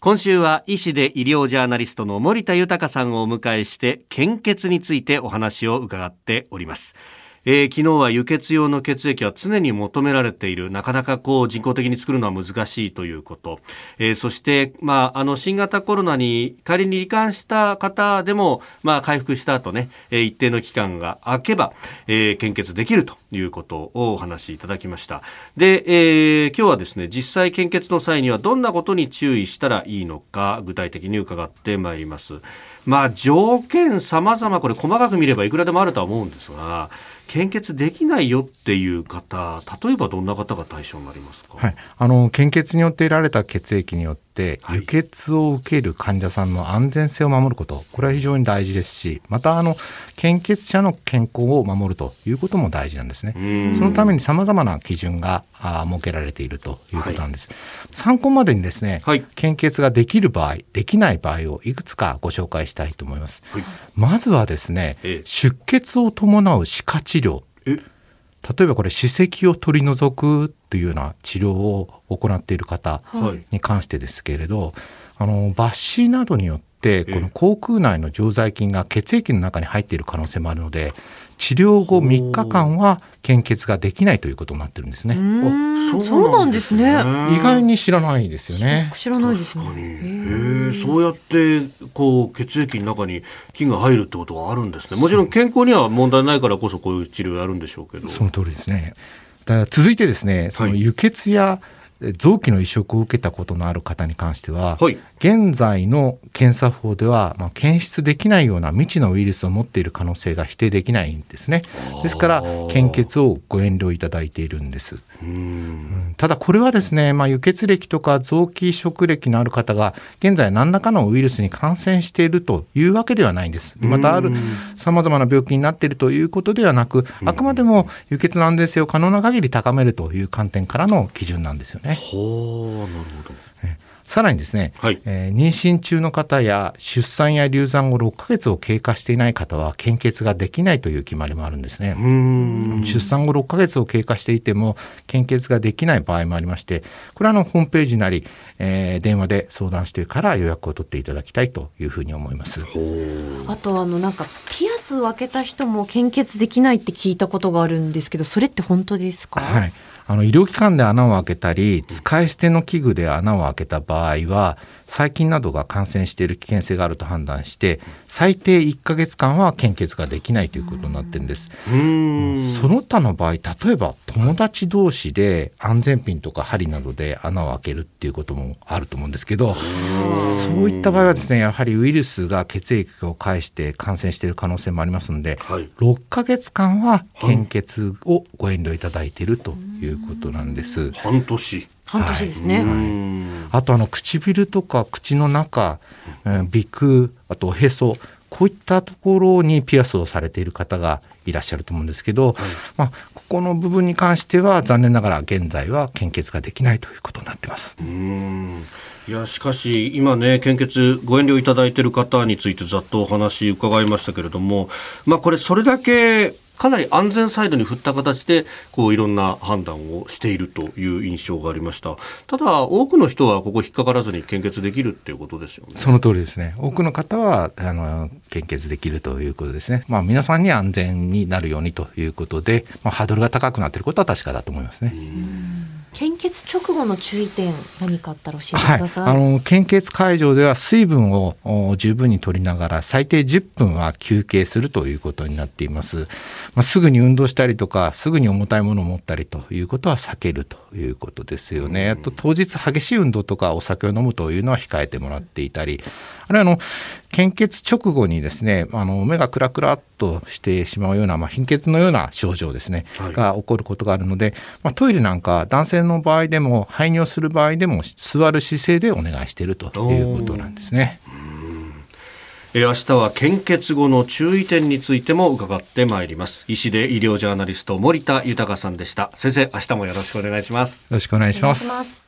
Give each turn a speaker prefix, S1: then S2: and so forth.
S1: 今週は医師で医療ジャーナリストの森田豊さんをお迎えして献血についてお話を伺っております。えー、昨日は輸血用の血液は常に求められている。なかなかこう人工的に作るのは難しいということ、えー、そして、まあ、あの新型コロナに仮に罹患した方でも、まあ、回復した後ね、えー、一定の期間が空けば、えー、献血できるということをお話しいただきました。で、えー、今日はですね実際献血の際にはどんなことに注意したらいいのか具体的に伺ってまいります。まあ条件様々これ細かく見ればいくらでもあるとは思うんですが献血できないよっていう方例えばどんな方が対象になりますか、
S2: はい、あの献血によって得られた血液によって、輸血を受ける患者さんの安全性を守ること、これは非常に大事ですし、また、あの、献血者の健康を守るということも大事なんですね。そのために様々な基準が設けられているということなんです。はい、参考までにですね、はい、献血ができる場合、できない場合をいくつかご紹介したいと思います。はい、まずはですね、出血を伴う歯科治療。例えばこれ歯石を取り除くというような治療を行っている方に関してですけれど、はい、あの抜歯などによってこの口腔内の常在菌が血液の中に入っている可能性もあるので治療後3日間は献血ができないということになってるんですね。
S3: そうなんですね。
S2: 意外に知らないですよね。
S3: 知らないですね。
S1: へそうやってこう血液の中に菌が入るってことはあるんですね。もちろん健康には問題ないからこそこういう治療やるんでしょうけど。
S2: その通りですね。だ続いてですね、その輸血や、はい臓器の移植を受けたことのある方に関しては、はい、現在の検査法では、まあ、検出できないような未知のウイルスを持っている可能性が否定できないんですね。ですから、献血をご遠慮いただいているんです。うんただ、これはですね、まあ、輸血歴とか臓器移植歴のある方が、現在何らかのウイルスに感染しているというわけではないんです。また、ある様々な病気になっているということではなく、あくまでも輸血の安全性を可能な限り高めるという観点からの基準なんですよね。
S1: ほうなるほど
S2: さらにですね、はい、えー、妊娠中の方や出産や流産後6ヶ月を経過していない方は献血ができないという決まりもあるんですね。出産後6ヶ月を経過していても献血ができない場合もありまして、これはあのホームページなり、えー、電話で相談してから予約を取っていただきたいというふうに思います。
S3: あとあのなんかピアスを開けた人も献血できないって聞いたことがあるんですけど、それって本当ですか？
S2: はい。あの医療機関で穴を開けたり使い捨ての器具で穴を開けた場合は細菌などが感染している危険性があると判断して最低1ヶ月間は献血ができないということになってるんです。その他の場合例えば友達同士で安全ピンとか針などで穴を開けるっていうこともあると思うんですけどそういった場合はですねやはりウイルスが血液を介して感染している可能性もありますので、はい、6ヶ月間は献血をご遠慮いただいているということなんです。
S1: 半年
S3: 半年ですね。はい
S2: はい、あとあの唇とか口の中、鼻腔、あとおへそ、こういったところにピアスをされている方がいらっしゃると思うんですけど、はい、まあ、ここの部分に関しては残念ながら現在は献血ができないということになってます。
S1: うんいやしかし今ね献血ご遠慮いただいている方についてざっとお話伺いましたけれども、まあ、これそれだけかなり安全サイドに振った形でこういろんな判断をしているという印象がありました。ただ多くの人はここ引っかからずに献血できるっていうことですよね。
S2: その通りですね。多くの方はあの献血できるということですね。まあ皆さんに安全になるようにということで、まあ、ハードルが高くなっていることは確かだと思いますね。
S3: 献血直後の注意点何かあったら教えてください、
S2: はい、あの献血会場では水分を十分に取りながら最低10分は休憩するということになっています、まあ、すぐに運動したりとかすぐに重たいものを持ったりということは避けるということですよね。あと当日激しい運動とかお酒を飲むというのは控えてもらっていたり。あるいはあの献血直後にですねあの目がクラクラっとしてしまうような、まあ、貧血のような症状ですね、はい、が起こることがあるので、まあ、トイレなんか男性の場合でも排尿する場合でも座る姿勢でお願いしているということなんですね。
S1: え明日は献血後の注意点についても伺ってまいります。医師で医療ジャーナリスト森田豊さんでした。先生明日もよろしくお願いします。
S2: よろしくお願いします